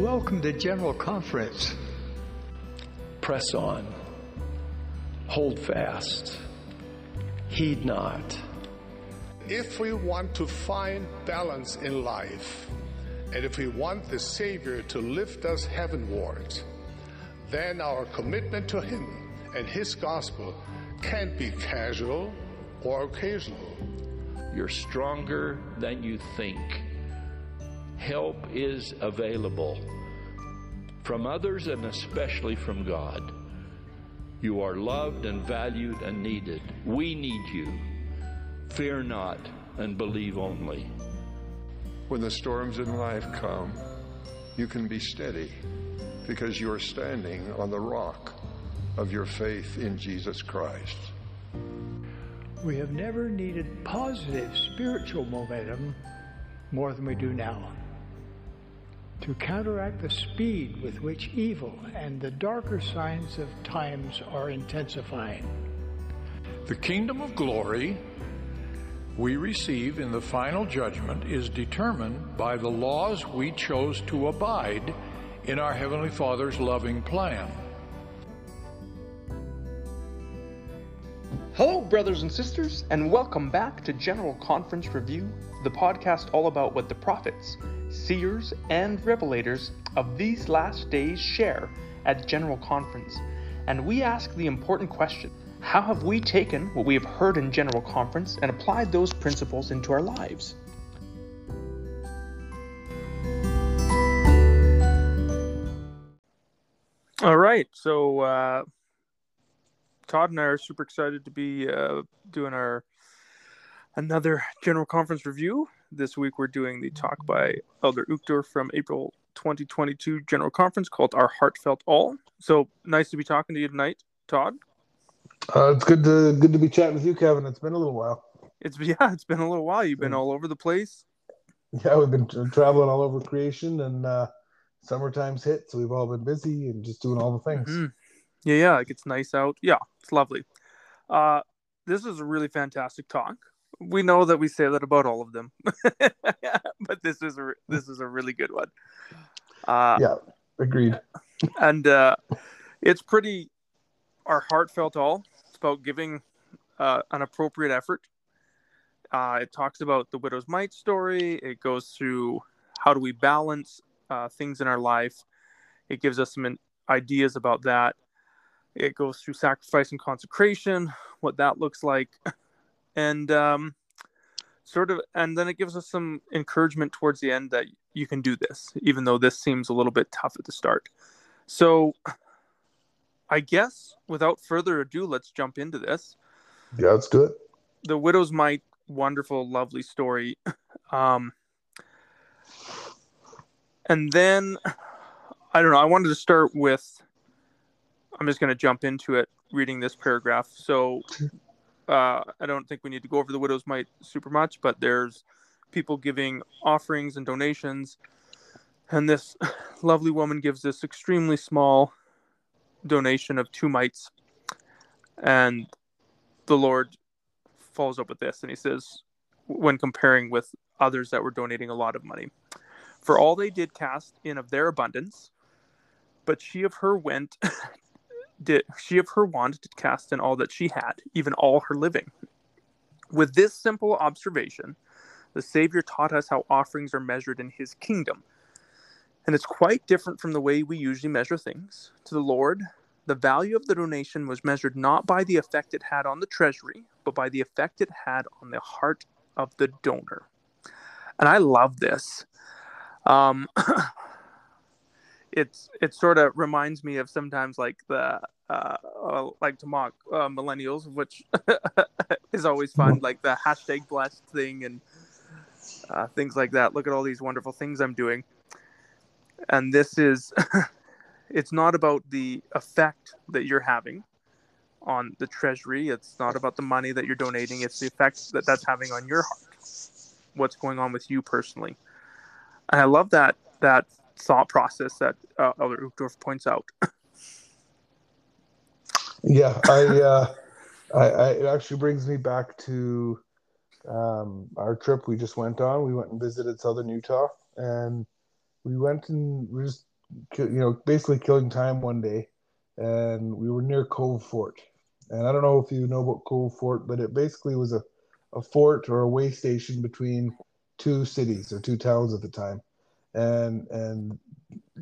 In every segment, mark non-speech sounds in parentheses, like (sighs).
Welcome to General Conference. Press on. Hold fast. Heed not. If we want to find balance in life, and if we want the Savior to lift us heavenward, then our commitment to Him and His gospel can't be casual or occasional. You're stronger than you think. Help is available from others and especially from God. You are loved and valued and needed. We need you. Fear not and believe only. When the storms in life come, you can be steady because you're standing on the rock of your faith in Jesus Christ. We have never needed positive spiritual momentum more than we do now. To counteract the speed with which evil and the darker signs of times are intensifying. The kingdom of glory we receive in the final judgment is determined by the laws we chose to abide in our Heavenly Father's loving plan. Hello, brothers and sisters, and welcome back to General Conference Review, the podcast all about what the prophets, seers, and revelators of these last days share at General Conference. And we ask the important question how have we taken what we have heard in General Conference and applied those principles into our lives? All right, so uh, Todd and I are super excited to be uh, doing our another General Conference review. This week we're doing the talk by Elder Uchtdorf from April 2022 General Conference called Our Heartfelt All. So nice to be talking to you tonight, Todd. Uh, it's good to good to be chatting with you, Kevin. It's been a little while. It's (laughs) yeah, it's been a little while. You've been all over the place. Yeah, we've been tra- traveling all over creation, and uh, summertime's hit, so we've all been busy and just doing all the things. Mm-hmm. Yeah, yeah, like it's nice out. Yeah, it's lovely. Uh, this is a really fantastic talk. We know that we say that about all of them, (laughs) but this is a this is a really good one. Uh, yeah, agreed. And uh, it's pretty our heartfelt all. It's about giving uh, an appropriate effort. Uh, it talks about the widow's mite story. It goes through how do we balance uh, things in our life. It gives us some ideas about that. It goes through sacrifice and consecration, what that looks like, and um, sort of, and then it gives us some encouragement towards the end that you can do this, even though this seems a little bit tough at the start. So, I guess without further ado, let's jump into this. Yeah, let's do it. The widow's mite, wonderful, lovely story. Um, and then I don't know. I wanted to start with. I'm just going to jump into it, reading this paragraph. So uh, I don't think we need to go over the widow's mite super much, but there's people giving offerings and donations, and this (laughs) lovely woman gives this extremely small donation of two mites, and the Lord follows up with this, and He says, when comparing with others that were donating a lot of money. For all they did cast in of their abundance, but she of her went (laughs) did she of her want did cast in all that she had, even all her living. With this simple observation, the Savior taught us how offerings are measured in his kingdom. And it's quite different from the way we usually measure things. To the Lord, the value of the donation was measured not by the effect it had on the treasury, but by the effect it had on the heart of the donor. And I love this. Um, (clears throat) it's it sort of reminds me of sometimes like the uh, uh, like to mock uh, millennials, which (laughs) is always fun, like the hashtag blessed thing and uh, things like that. Look at all these wonderful things I'm doing, and this is (laughs) it's not about the effect that you're having on the treasury. It's not about the money that you're donating. It's the effect that that's having on your heart. What's going on with you personally? And I love that that thought process that uh, Elder Uchtdorf points out. (laughs) yeah, I, uh, I, I, it actually brings me back to um, our trip we just went on. We went and visited Southern Utah, and we went and we just you know, basically killing time one day, and we were near Cove Fort. And I don't know if you know about Cove Fort, but it basically was a, a fort or a way station between two cities or two towns at the time. And and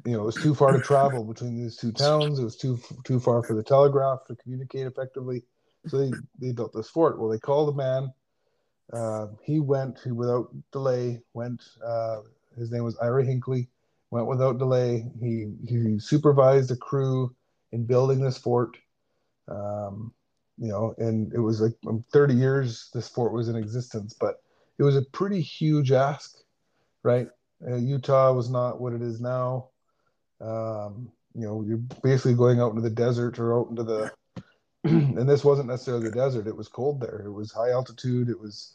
you know, it was too far to travel between these two towns. It was too too far for the telegraph to communicate effectively. So they, they built this fort. Well, they called a man. Uh, he went he, without delay. Went. Uh, his name was Ira Hinckley. Went without delay. He he supervised the crew in building this fort. Um, you know, and it was like um, 30 years this fort was in existence, but it was a pretty huge ask, right? Uh, Utah was not what it is now. Um, you know, you're basically going out into the desert or out into the, (clears throat) and this wasn't necessarily the desert. It was cold there. It was high altitude. It was,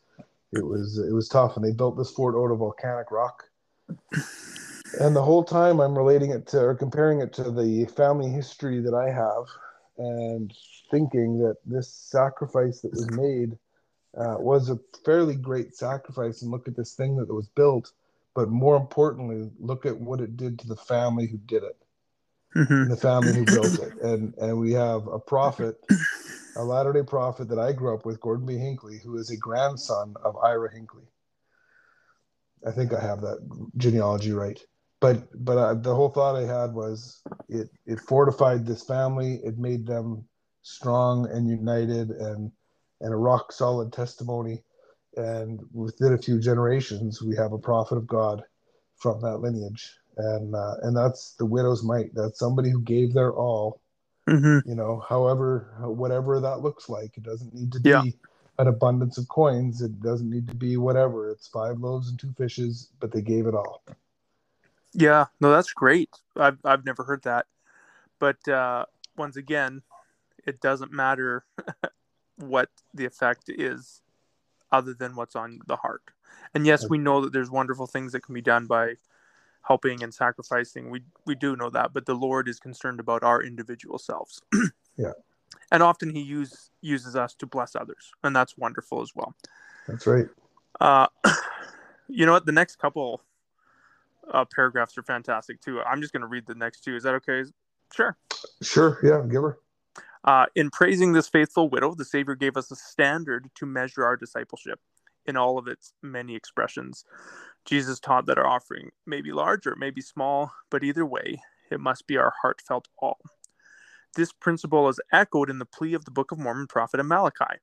it was, it was tough. And they built this fort out of volcanic rock. And the whole time I'm relating it to or comparing it to the family history that I have and thinking that this sacrifice that was made uh, was a fairly great sacrifice. And look at this thing that was built but more importantly, look at what it did to the family who did it, mm-hmm. the family who built it, (laughs) and and we have a prophet, a Latter Day prophet that I grew up with, Gordon B. Hinckley, who is a grandson of Ira Hinckley. I think I have that genealogy right, but but uh, the whole thought I had was it it fortified this family, it made them strong and united, and and a rock solid testimony and within a few generations we have a prophet of god from that lineage. And uh, and that's the widow's mite. That's somebody who gave their all mm-hmm. you know however whatever that looks like. It doesn't need to be yeah. an abundance of coins. It doesn't need to be whatever. It's five loaves and two fishes but they gave it all. Yeah. No that's great. I've, I've never heard that. But uh, once again it doesn't matter (laughs) what the effect is other than what's on the heart. And yes, we know that there's wonderful things that can be done by helping and sacrificing. We we do know that, but the Lord is concerned about our individual selves. (clears throat) yeah. And often he use, uses us to bless others, and that's wonderful as well. That's right. Uh, (clears throat) you know what? The next couple uh, paragraphs are fantastic too. I'm just going to read the next two. Is that okay? Sure. Sure. Yeah. Give her. Uh, in praising this faithful widow, the Savior gave us a standard to measure our discipleship in all of its many expressions. Jesus taught that our offering may be large or it may be small, but either way, it must be our heartfelt all. This principle is echoed in the plea of the Book of Mormon prophet Amaleki.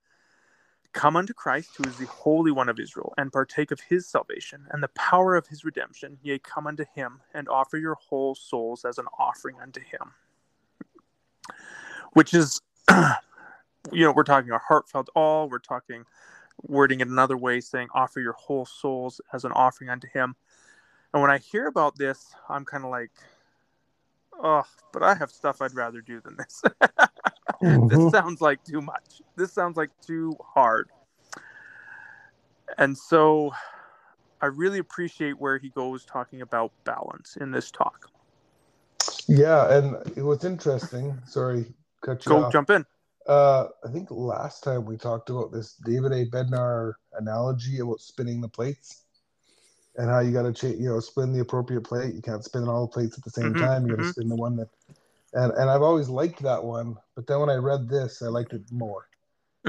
Come unto Christ, who is the Holy One of Israel, and partake of his salvation and the power of his redemption. Yea, come unto him and offer your whole souls as an offering unto him which is (clears throat) you know we're talking a heartfelt all. We're talking wording it another way saying offer your whole souls as an offering unto him. And when i hear about this i'm kind of like oh but i have stuff i'd rather do than this. (laughs) Mm-hmm. this sounds like too much. This sounds like too hard. And so i really appreciate where he goes talking about balance in this talk. Yeah and what's interesting. Sorry cut you Go off. jump in. Uh, I think last time we talked about this David A. Bednar analogy about spinning the plates and how you got to you know spin the appropriate plate. You can't spin all the plates at the same mm-hmm, time. You got to mm-hmm. spin the one that. And and I've always liked that one, but then when I read this, I liked it more. (laughs)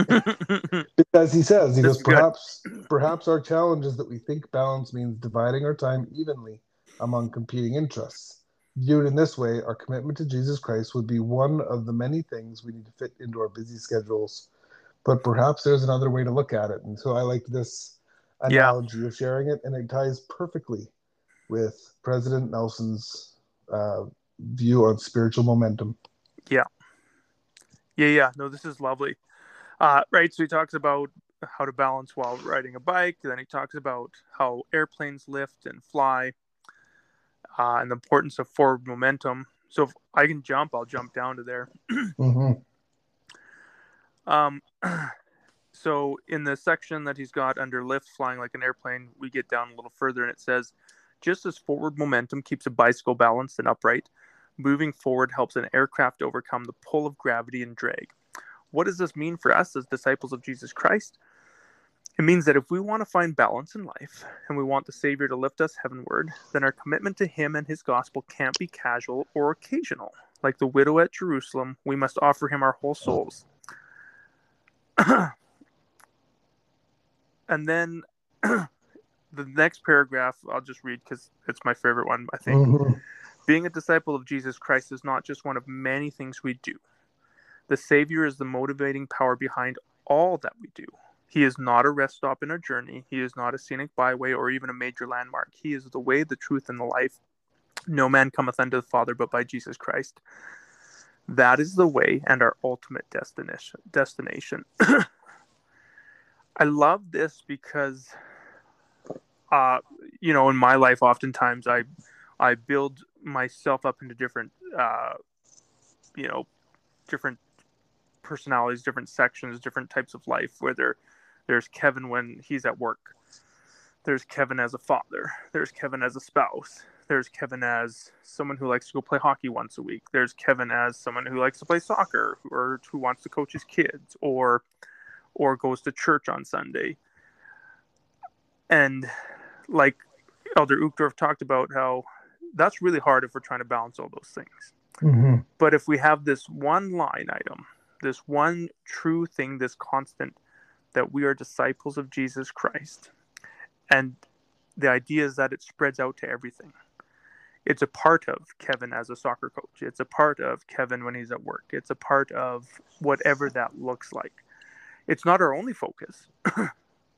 because he says he goes perhaps good. perhaps our challenge is that we think balance means dividing our time evenly among competing interests Viewed in this way, our commitment to Jesus Christ would be one of the many things we need to fit into our busy schedules. But perhaps there's another way to look at it. And so I like this analogy yeah. of sharing it, and it ties perfectly with President Nelson's uh, view on spiritual momentum. Yeah. Yeah, yeah. No, this is lovely. Uh, right. So he talks about how to balance while riding a bike. Then he talks about how airplanes lift and fly uh, and the importance of forward momentum. So if I can jump, I'll jump down to there. (clears throat) mm-hmm. Um, (clears throat) so in the section that he's got under lift, flying like an airplane, we get down a little further, and it says, just as forward momentum keeps a bicycle balanced and upright, moving forward helps an aircraft overcome the pull of gravity and drag. What does this mean for us as disciples of Jesus Christ? It means that if we want to find balance in life and we want the Savior to lift us heavenward, then our commitment to Him and His gospel can't be casual or occasional. Like the widow at Jerusalem, we must offer Him our whole souls. (clears throat) and then (clears throat) the next paragraph I'll just read because it's my favorite one, I think. Mm-hmm. Being a disciple of Jesus Christ is not just one of many things we do. The Savior is the motivating power behind all that we do. He is not a rest stop in our journey. He is not a scenic byway or even a major landmark. He is the way, the truth, and the life. No man cometh unto the Father but by Jesus Christ. That is the way and our ultimate destination. Destination. (clears throat) I love this because, uh, you know, in my life, oftentimes I, I build myself up into different, uh, you know, different personalities, different sections, different types of life. Where there, there's Kevin when he's at work. There's Kevin as a father. There's Kevin as a spouse. There's Kevin as someone who likes to go play hockey once a week. There's Kevin as someone who likes to play soccer or who wants to coach his kids or or goes to church on Sunday. And like Elder Uchtdorf talked about how that's really hard if we're trying to balance all those things. Mm-hmm. But if we have this one line item, this one true thing, this constant that we are disciples of Jesus Christ, and the idea is that it spreads out to everything. It's a part of Kevin as a soccer coach. It's a part of Kevin when he's at work. It's a part of whatever that looks like. It's not our only focus, (clears throat)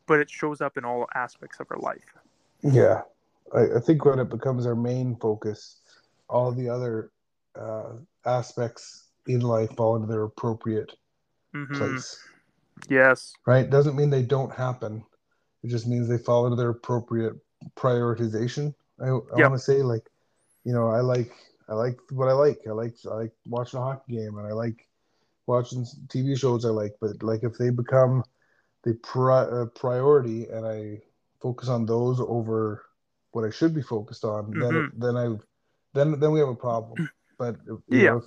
but it shows up in all aspects of our life. Yeah, I, I think when it becomes our main focus, all the other uh, aspects in life fall into their appropriate Mhm. place. Yes. Right? Doesn't mean they don't happen. It just means they fall into their appropriate prioritization. I, I Yep. want to say like, you know, I like I like what I like. I like I like watching a hockey game, and I like watching TV shows I like. But like if they become the pri- uh, priority, and I focus on those over what I should be focused on, then it, then I then then we have a problem. But if, you Yeah. know, if,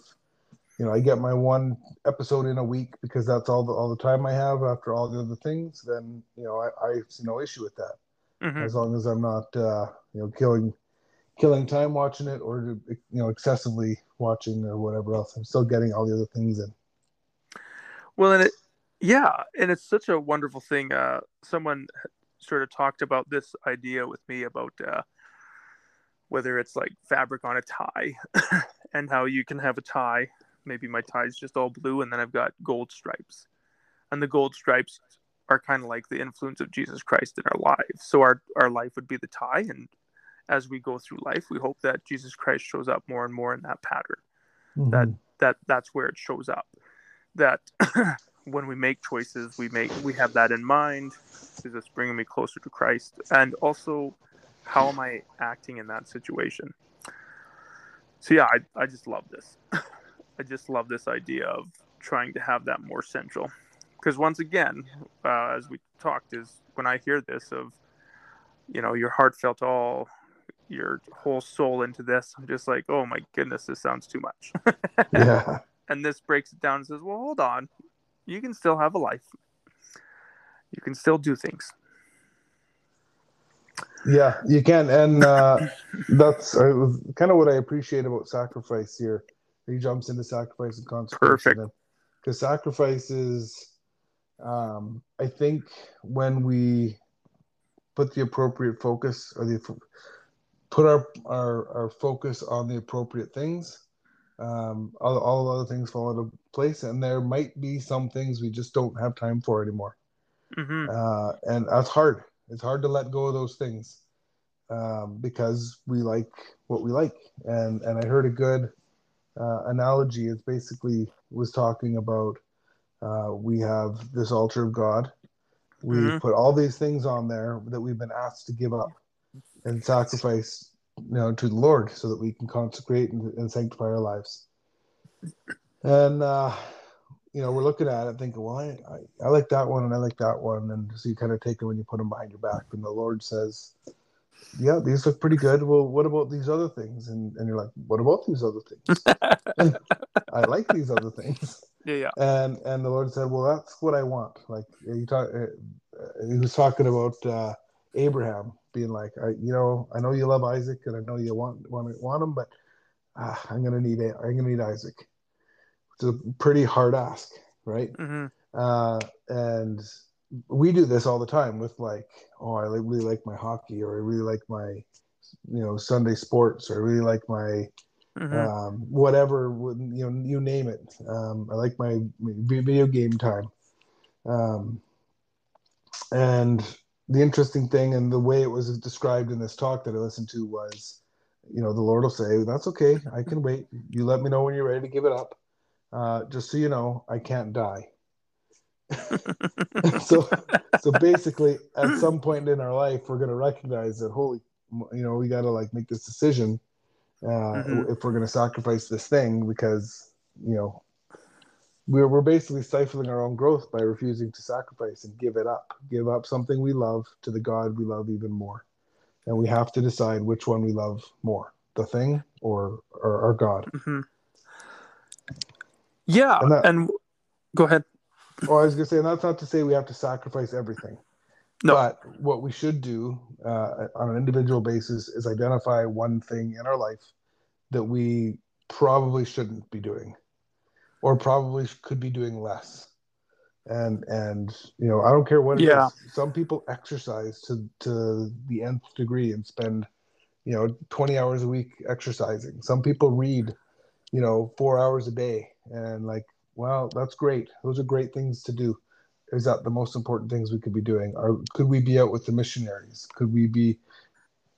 you know, I get my one episode in a week because that's all the all the time I have after all the other things. Then you know, I, I see no issue with that Mhm. as long as I'm not uh, you know killing killing time watching it or you know excessively watching or whatever else. I'm still getting all the other things in. Well, and it, yeah, and it's such a wonderful thing. Uh, someone sort of talked about this idea with me about uh, whether it's like fabric on a tie (laughs) and how you can have a tie. Maybe my tie is just all blue, and then I've got gold stripes, and the gold stripes are kind of like the influence of Jesus Christ in our lives. So our our life would be the tie, and as we go through life, we hope that Jesus Christ shows up more and more in that pattern. Mm-hmm. That that that's where it shows up. That (clears throat) when we make choices we make we have that in mind. Is this bringing me closer to christ? And also how am i acting in that situation? So yeah i, I just love this (laughs) i just love this idea of trying to have that more central because once again uh, as we talked is when i hear this of you know your heart felt all your whole soul into this i'm just like oh my goodness this sounds too much (laughs) yeah, and this breaks it down and says, "Well, hold on, you can still have a life. You can still do things." yeah, you can, and uh, that's uh, kind of what I appreciate about sacrifice here. He jumps into sacrifice and consecration. Perfect. Because sacrifice is, um, I think, when we put the appropriate focus or the put our our, our focus on the appropriate things um, all, all other things fall into place and there might be some things we just don't have time for anymore hmm uh, and that's hard it's hard to let go of those things um, because we like what we like and and i heard a good uh, analogy it's basically was talking about uh, we have this altar of god. We Mhm. put all these things on there that we've been asked to give up and sacrifice you know to the lord so that we can consecrate and, and sanctify our lives. And uh you know we're looking at it thinking well I, I i like that one and i like that one. And so you kind of take them when you put them behind your back. And the lord says yeah these look pretty good well what about these other things and and you're like what about these other things (laughs) i like these other things Yeah, yeah. and and the lord said well that's what i want like you talk uh, he was talking about uh, Abraham being like, I, you know, I know you love Isaac and I know you want want want him, but uh, I'm gonna need it. I'm gonna need Isaac. It's a pretty hard ask, right? Mm-hmm. Uh, and we do this all the time with like, oh, I really like my hockey, or I really like my, you know, Sunday sports, or I really like my hmm um, whatever you know you name it. Um, i like my, my video game time. Um, and the interesting thing and the way it was described in this talk that i listened to was you know the lord will say that's okay. I can (laughs) wait. You let me know when you're ready to give it up. Uh, just so you know i can't die (laughs) so so basically at some point in our life we're going to recognize that holy you know we got to like make this decision uh, Mhm. if we're going to sacrifice this thing because you know we're, we're basically stifling our own growth by refusing to sacrifice and give it up give up something we love to the god we love even more and we have to decide which one we love more the thing or or our god hmm Yeah, And and, go ahead. Well i was going to say and that's not to say we have to sacrifice everything No. but what we should do uh, on an individual basis is identify one thing in our life that we probably shouldn't be doing or probably could be doing less and and you know i don't care what it is. Yeah. some people exercise to to the nth degree and spend you know 20 hours a week exercising some people read you know four hours a day and like well that's great. Those are great things to do. Is that the most important things we could be doing? Or could we be out with the missionaries? Could we be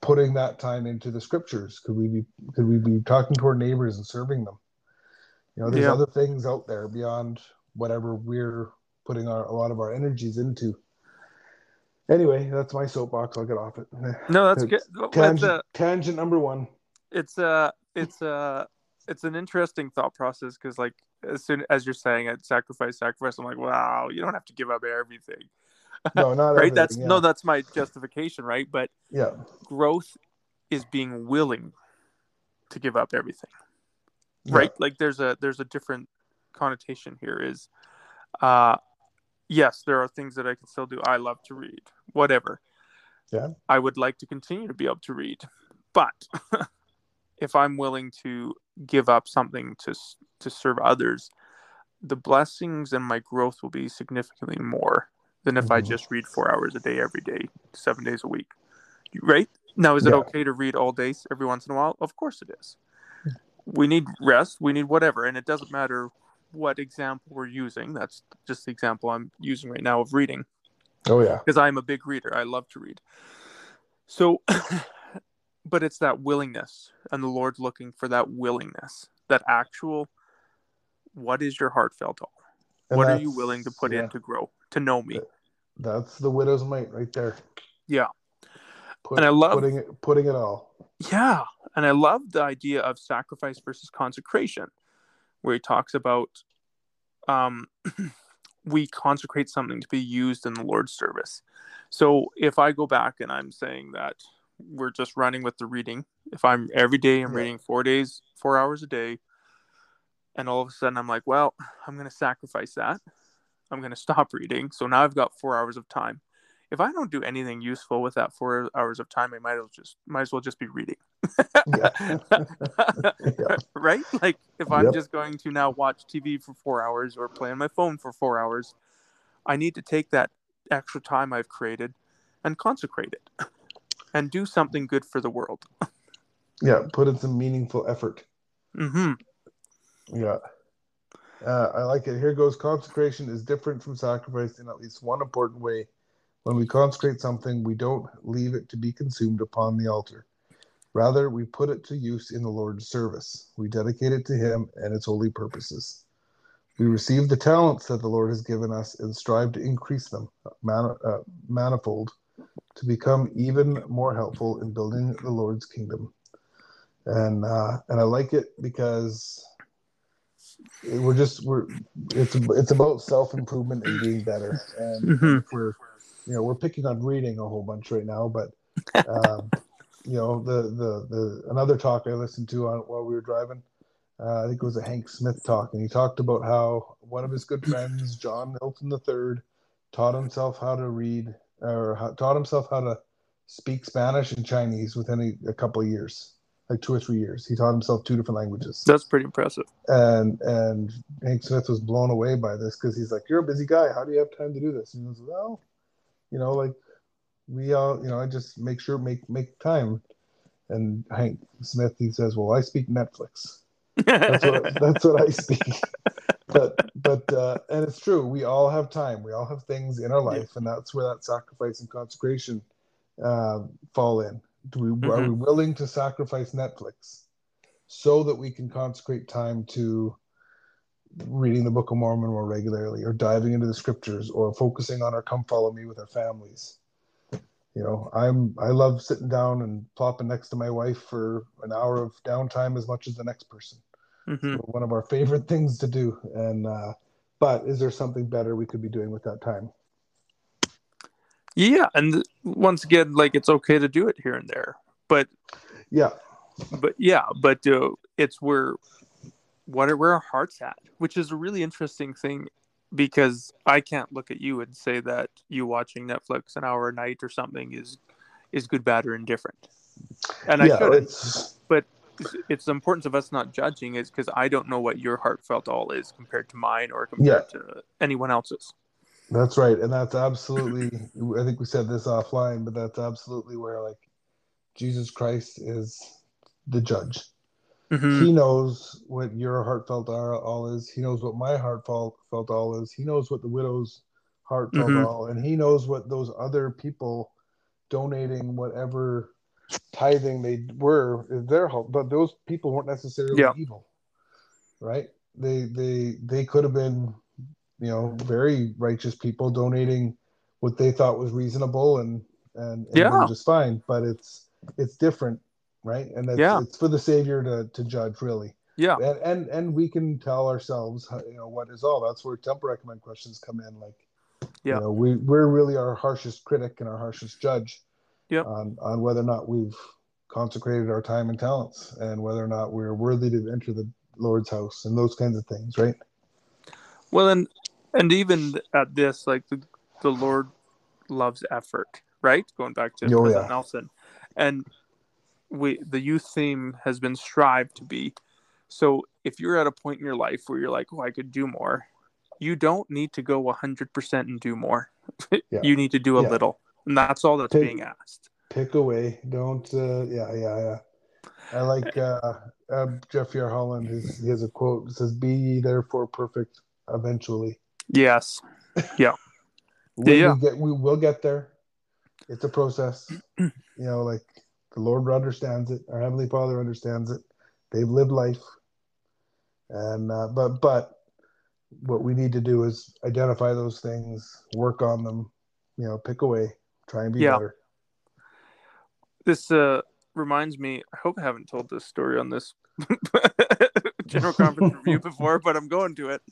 putting that time into the scriptures? Could we be could we be talking to our neighbors and serving them? You know there's Yeah. other things out there beyond whatever we're putting our, a lot of our energies into. Anyway that's my soapbox. I'll get off it. (laughs) No, that's good. Tangent, a, tangent number one. it's a, it's a, it's an interesting thought process because, like, as soon as you're saying it, sacrifice, sacrifice, I'm like, wow, you don't have to give up everything, (laughs) no not right? That's everything, no, that's my justification, right? But yeah growth is being willing to give up everything. Yeah. right like there's a there's a different connotation here is uh yes there are things that i can still do i love to read whatever Yeah. i would like to continue to be able to read but (laughs) if i'm willing to give up something to to serve others the blessings and my growth will be significantly more than if i Mhm. just read four hours a day every day seven days a week. Right? Now is it Yeah. okay to read all day every once in a while? Of course it is. We need rest we need whatever and it doesn't matter what example we're using. That's just the example i'm using right now of reading. Oh yeah. Because i'm a big reader. I love to read. So (laughs) but it's that willingness and the lord's looking for that willingness that actual what is your heartfelt all And what are you willing to put yeah. in to grow to know me That's the widow's mite right there. Yeah. Put, And I love- putting it putting it all. Yeah. And I love the idea of sacrifice versus consecration, where he talks about um, (clears throat) we consecrate something to be used in the Lord's service. So if I go back and I'm saying that we're just running with the reading, if I'm every day I'm Yeah. reading four days, four hours a day, and all of a sudden I'm like, well, I'm going to sacrifice that. I'm going to stop reading. So now I've got four hours of time. If I don't do anything useful with that four hours of time, I might as well just might as well just be reading. Yeah. (laughs) Yeah. right? Like if I'm Yep. just going to now watch TV for four hours or play on my phone for four hours, I need to take that extra time I've created and consecrate it and do something good for the world. (laughs) Yeah, put in some meaningful effort. hmm Yeah. Uh, I like it. Here goes consecration is different from sacrifice in at least one important way. When we consecrate something, we don't leave it to be consumed upon the altar. Rather, we put it to use in the Lord's service. We dedicate it to Him and its holy purposes. We receive the talents that the Lord has given us and strive to increase them uh, manifold to become even more helpful in building the Lord's kingdom. And uh, and I like it because we're just we're it's it's about self improvement and being better. And Mhm. we're you know we're picking on reading a whole bunch right now, but um, you know the the the another talk I listened to on while we were driving. Uh, I think it was a Hank Smith talk, and he talked about how one of his good friends, John Milton III, taught himself how to read or taught himself how to speak Spanish and Chinese within a, a couple of years, like two or three years. He taught himself two different languages. That's pretty impressive. And and Hank Smith was blown away by this because he's like, "You're a busy guy. How do you have time to do this?" And he goes, "Well, you know, like we all, you know, I just make sure make make time." And Hank Smith, he says, "Well, I speak Netflix. (laughs) That's what that's what I speak." (laughs) but but uh, and it's true. We all have time. We all have things in our life, and that's where that sacrifice and consecration uh, fall in. Do we mm-hmm. are we willing to sacrifice Netflix so that we can consecrate time to reading the Book of Mormon more regularly, or diving into the scriptures, or focusing on our come follow me with our families? You know, I'm I love sitting down and plopping next to my wife for an hour of downtime as much as the next person. Mm-hmm. one of our favorite (laughs) things to do, and uh, but is there something better we could be doing with that time? Yeah, and once again, like it's okay to do it here and there, but yeah, but yeah, but uh, it's where what are where our hearts at, which is a really interesting thing because I can't look at you and say that you watching Netflix an hour a night or something is is good, bad, or indifferent. And yeah, I shouldn't, but it's the importance of us not judging is because I don't know what your heartfelt all is compared to mine or compared yeah. to anyone else's. That's right, and that's absolutely. I think we said this offline, but that's absolutely where like Jesus Christ is the judge. Mm-hmm. He knows what your heartfelt all is. He knows what my heartfelt all is. He knows what the widow's heartfelt mm-hmm. all, and he knows what those other people donating whatever tithing they were is their hope. But those people weren't necessarily yeah. evil, right? They they they could have been you know very righteous people donating what they thought was reasonable and and, and yeah. just fine but it's it's different right and it's, yeah. it's for the savior to to judge really yeah and, and and we can tell ourselves uh, you know what is all that's where temple recommend questions come in like yeah you know, we we're really our harshest critic and our harshest judge yep. on on whether or not we've consecrated our time and talents and whether or not we're worthy to enter the lord's house and those kinds of things right well and and even at this, like the, the Lord loves effort, right? Going back to oh, President yeah. Nelson, and we the youth theme has been strive to be. So if you're at a point in your life where you're like, oh, I could do more, you don't need to go 100% and do more. (laughs) Yeah. you need to do a yeah. little, and that's all that's pick, being asked. Pick away. Don't. Uh, yeah, yeah, yeah. I like uh, uh, Jeffrey R. Holland. His, he has a quote. It says, "Be ye therefore perfect eventually." Yes. (laughs) Yeah. we, yeah. We, get, we will get there. It's a process. you know, like the Lord understands it. Our Heavenly Father understands it. They've lived life. And, uh, but, but what we need to do is identify those things, work on them, you know, pick away, try and be yeah. better. This, uh, reminds me, I hope I haven't told this story on this (laughs) general conference review before, but I'm going to it.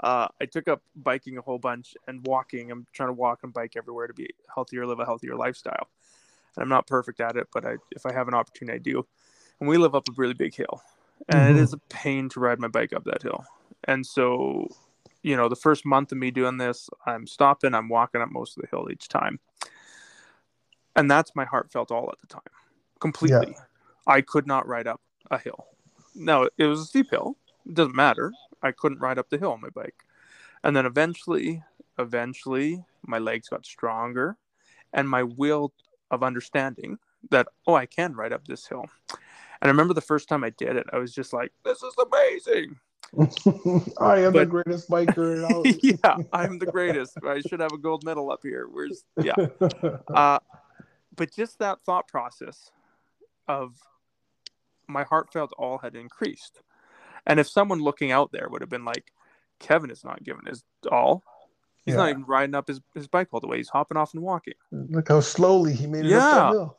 Uh, I took up biking a whole bunch and walking. I'm trying to walk and bike everywhere to be healthier, live a healthier lifestyle. And I'm not perfect at it, but I, if I have an opportunity, I do. And we live up a really big hill, and mm-hmm. it is a pain to ride my bike up that hill. And so, you know, the first month of me doing this, I'm stopping, I'm walking up most of the hill each time. And that's my heartfelt all at the time, completely. Yeah. I could not ride up a hill no, it was a steep hill. It doesn't matter. I couldn't ride up the hill on my bike. And then eventually, eventually, my legs got stronger and my will of understanding that, oh, I can ride up this hill. And I remember the first time I did it, I was just like, this is amazing. (laughs) I am but, the greatest biker. (laughs) yeah, I'm the greatest. I should have a gold medal up here. Where's, yeah. (laughs) Uh, but just that thought process of my heartfelt all had increased. And if someone looking out there would have been like, Kevin is not giving his all. He's yeah. not even riding up his, his bike all the way. He's hopping off and walking. Look how slowly he made it yeah. up the hill.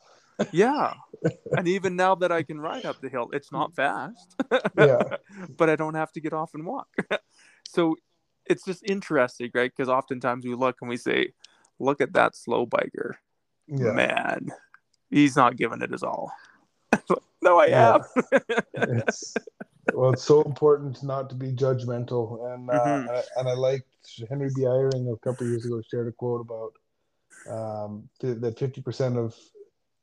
yeah. (laughs) And even now that I can ride up the hill, it's not mm. fast. yeah. (laughs) But I don't have to get off and walk. (laughs) so it's just interesting, right? Because oftentimes we look and we say, look at that slow biker. Yeah. Man, he's not giving it his all. (laughs) no, I yeah. am. it's (laughs) well, it's so important not to be judgmental, and uh, Mhm. and, I, liked Henry B. Eyring a couple years ago shared a quote about um, that fifty percent of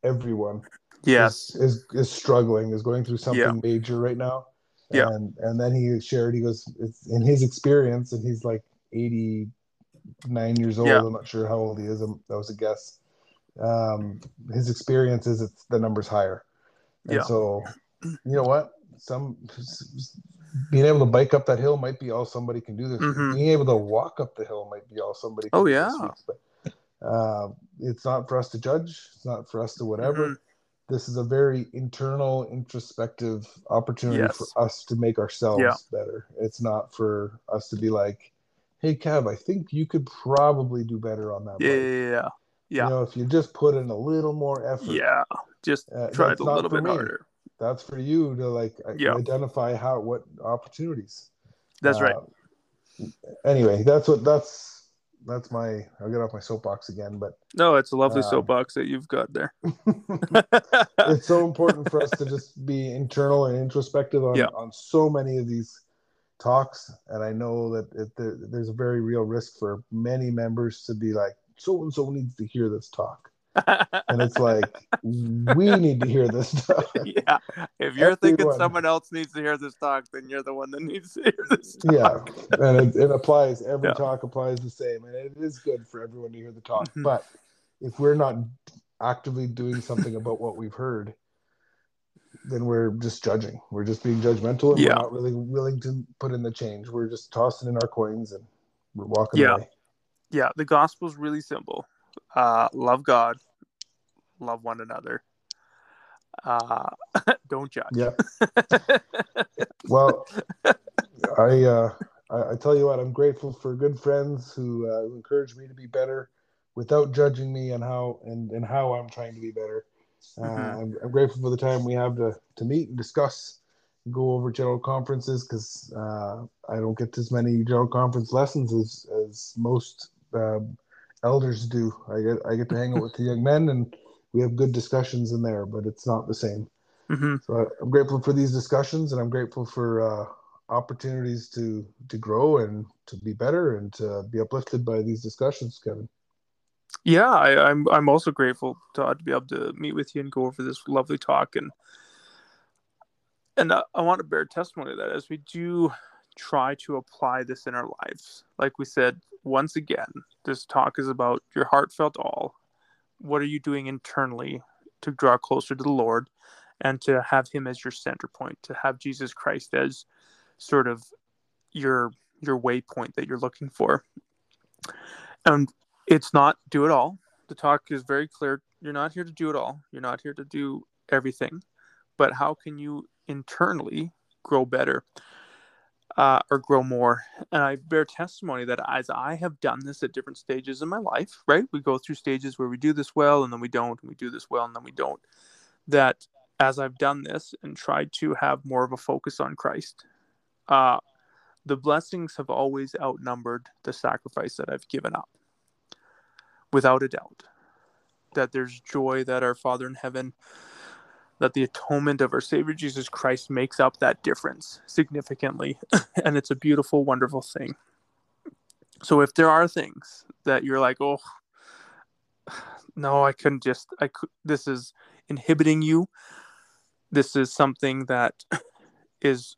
everyone Yes. is, is is struggling, is going through something Yeah. major right now. Yeah. And and then he shared, he goes, it's in his experience, and he's like eighty nine years old. Yeah. I'm not sure how old he is. um, That was a guess. Um, his experience is it's the numbers higher. And Yeah. so, you know what? Some being able to bike up that hill might be all somebody can do this. Mhm. Being able to walk up the hill might be all somebody. Can Oh, yeah. week. But uh, it's not for us to judge. It's not for us to whatever. Mhm. This is a very internal, introspective opportunity Yes. for us to make ourselves Yeah. better. It's not for us to be like, "Hey, Kev, I think you could probably do better on that." Yeah, bike." yeah, yeah. Yeah. You know, if you just put in a little more effort, Yeah. Just Uh, try it a little bit me. harder. that's for you to like Yeah. identify how what opportunities. That's right. Uh, anyway, that's what that's that's my. I'll get off my soapbox again, but No, it's a lovely um, soapbox that you've got there. (laughs) (laughs) it's so important for us to just be internal and introspective on, Yeah. on so many of these talks and i know that it, there, there's a very real risk for many members to be like so and so needs to hear this talk and it's like we need to hear this talk (laughs) yeah. If you're thinking someone else needs to hear this talk, then you're the one that needs to hear this (laughs) talk. yeah and it, it applies every Yeah. talk applies the same and it is good for everyone to hear the talk Mhm. but if we're not actively doing something about what we've heard then we're just judging we're just being judgmental and Yeah. we're not really willing to put in the change we're just tossing in our coins and we're walking Yeah. away Yeah, the gospel's really simple. Uh, love God, love one another. Uh, (laughs) don't judge. yeah (laughs) well i uh I, I tell you what i'm grateful for good friends who, uh, who encourage me to be better without judging me and how and, and how i'm trying to be better uh, Mhm. I'm, I'm grateful for the time we have to to meet and discuss and go over general conferences because uh, i don't get as many general conference lessons as as most um, elders do i get i get to hang out with the young men and we have good discussions in there but it's not the same hmm so I- I'm grateful for these discussions, and I'm grateful for uh, opportunities to to grow and to be better and to be uplifted by these discussions, Kevin. Yeah, I, I'm. I'm also grateful, Todd, to be able to meet with you and go over this lovely talk, and and uh, I want to bear testimony that as we do try to apply this in our lives. Like we said, once again, this talk is about your heartfelt all. What are you doing internally to draw closer to the Lord, and to have Him as your center point, to have Jesus Christ as sort of your your waypoint that you're looking for. And it's not do it all. The talk is very clear. You're not here to do it all. You're not here to do everything. But how can you internally grow better uh, or grow more? And I bear testimony that as I have done this at different stages in my life, right? We go through stages where we do this well and then we don't, and we do this well and then we don't. That as I've done this and tried to have more of a focus on Christ, uh, the blessings have always outnumbered the sacrifice that I've given up without a doubt that there's joy that our father in heaven that the atonement of our savior jesus christ makes up that difference significantly (laughs) and it's a beautiful wonderful thing so if there are things that you're like oh (sighs) no i couldn't just i could this is inhibiting you this is something that (clears throat) is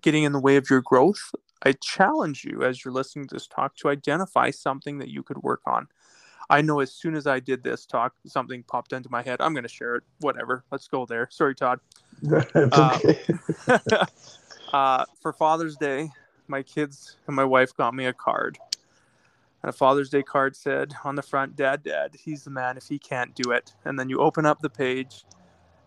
getting in the way of your growth I challenge you as you're listening to this talk to identify something that you could work on. I know as soon as I did this talk, something popped into my head. I'm going to share it. Whatever. Let's go there. Sorry, Todd. (laughs) it's Uh, (laughs) uh, for Father's Day, my kids and my wife got me a card. And a Father's Day card said on the front, Dad, Dad, he's the man if he can't do it. And then you open up the page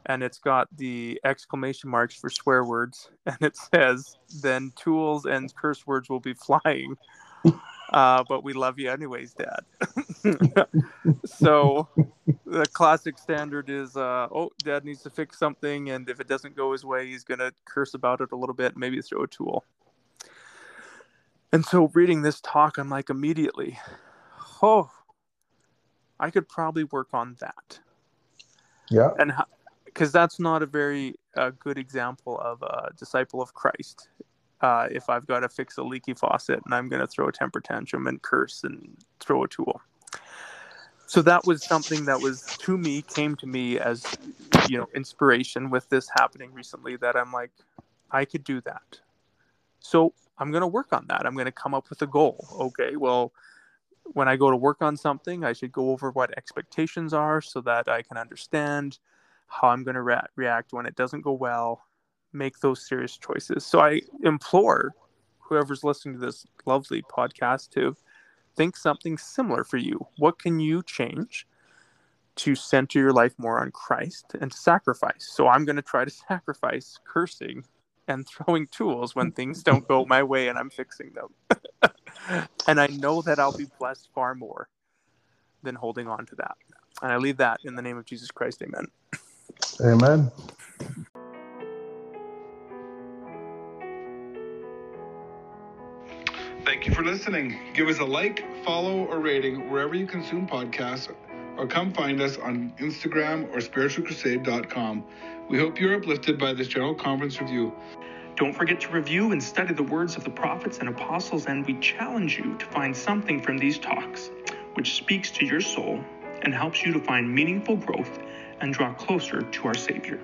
and it's got the exclamation marks for swear words. (laughs) And it says, then tools and curse words will be flying. Uh, but we love you anyways, Dad. (laughs) so the classic standard is, uh, oh, Dad needs to fix something, and if it doesn't go his way, he's gonna curse about it a little bit, maybe throw a tool. And so reading this talk, I'm like immediately, oh, I could probably work on that. yeah. And because that's not a very uh, good example of a disciple of Christ. Uh, if I've got to fix a leaky faucet and I'm going to throw a temper tantrum and curse and throw a tool. So that was something that was to me came to me as you know inspiration with this happening recently that I'm like I could do that. So I'm going to work on that. I'm going to come up with a goal. Okay, well when I go to work on something, I should go over what expectations are so that I can understand how I'm going to re- react when it doesn't go well, make those serious choices. So I implore whoever's listening to this lovely podcast to think something similar for you. What can you change to center your life more on Christ and sacrifice? So I'm going to try to (laughs) sacrifice cursing and throwing tools when things don't go my way and I'm fixing them. (laughs) and I know that I'll be blessed far more than holding on to that. And I leave that in the name of Jesus Christ. Amen. Amen. Thank you for listening. Give us a like, follow, or rating wherever you consume podcasts, or come find us on Instagram or spiritualcrusade.com. We hope you're uplifted by this General Conference review. Don't forget to review and study the words of the prophets and apostles, and we challenge you to find something from these talks which speaks to your soul and helps you to find meaningful growth and draw closer to our Savior.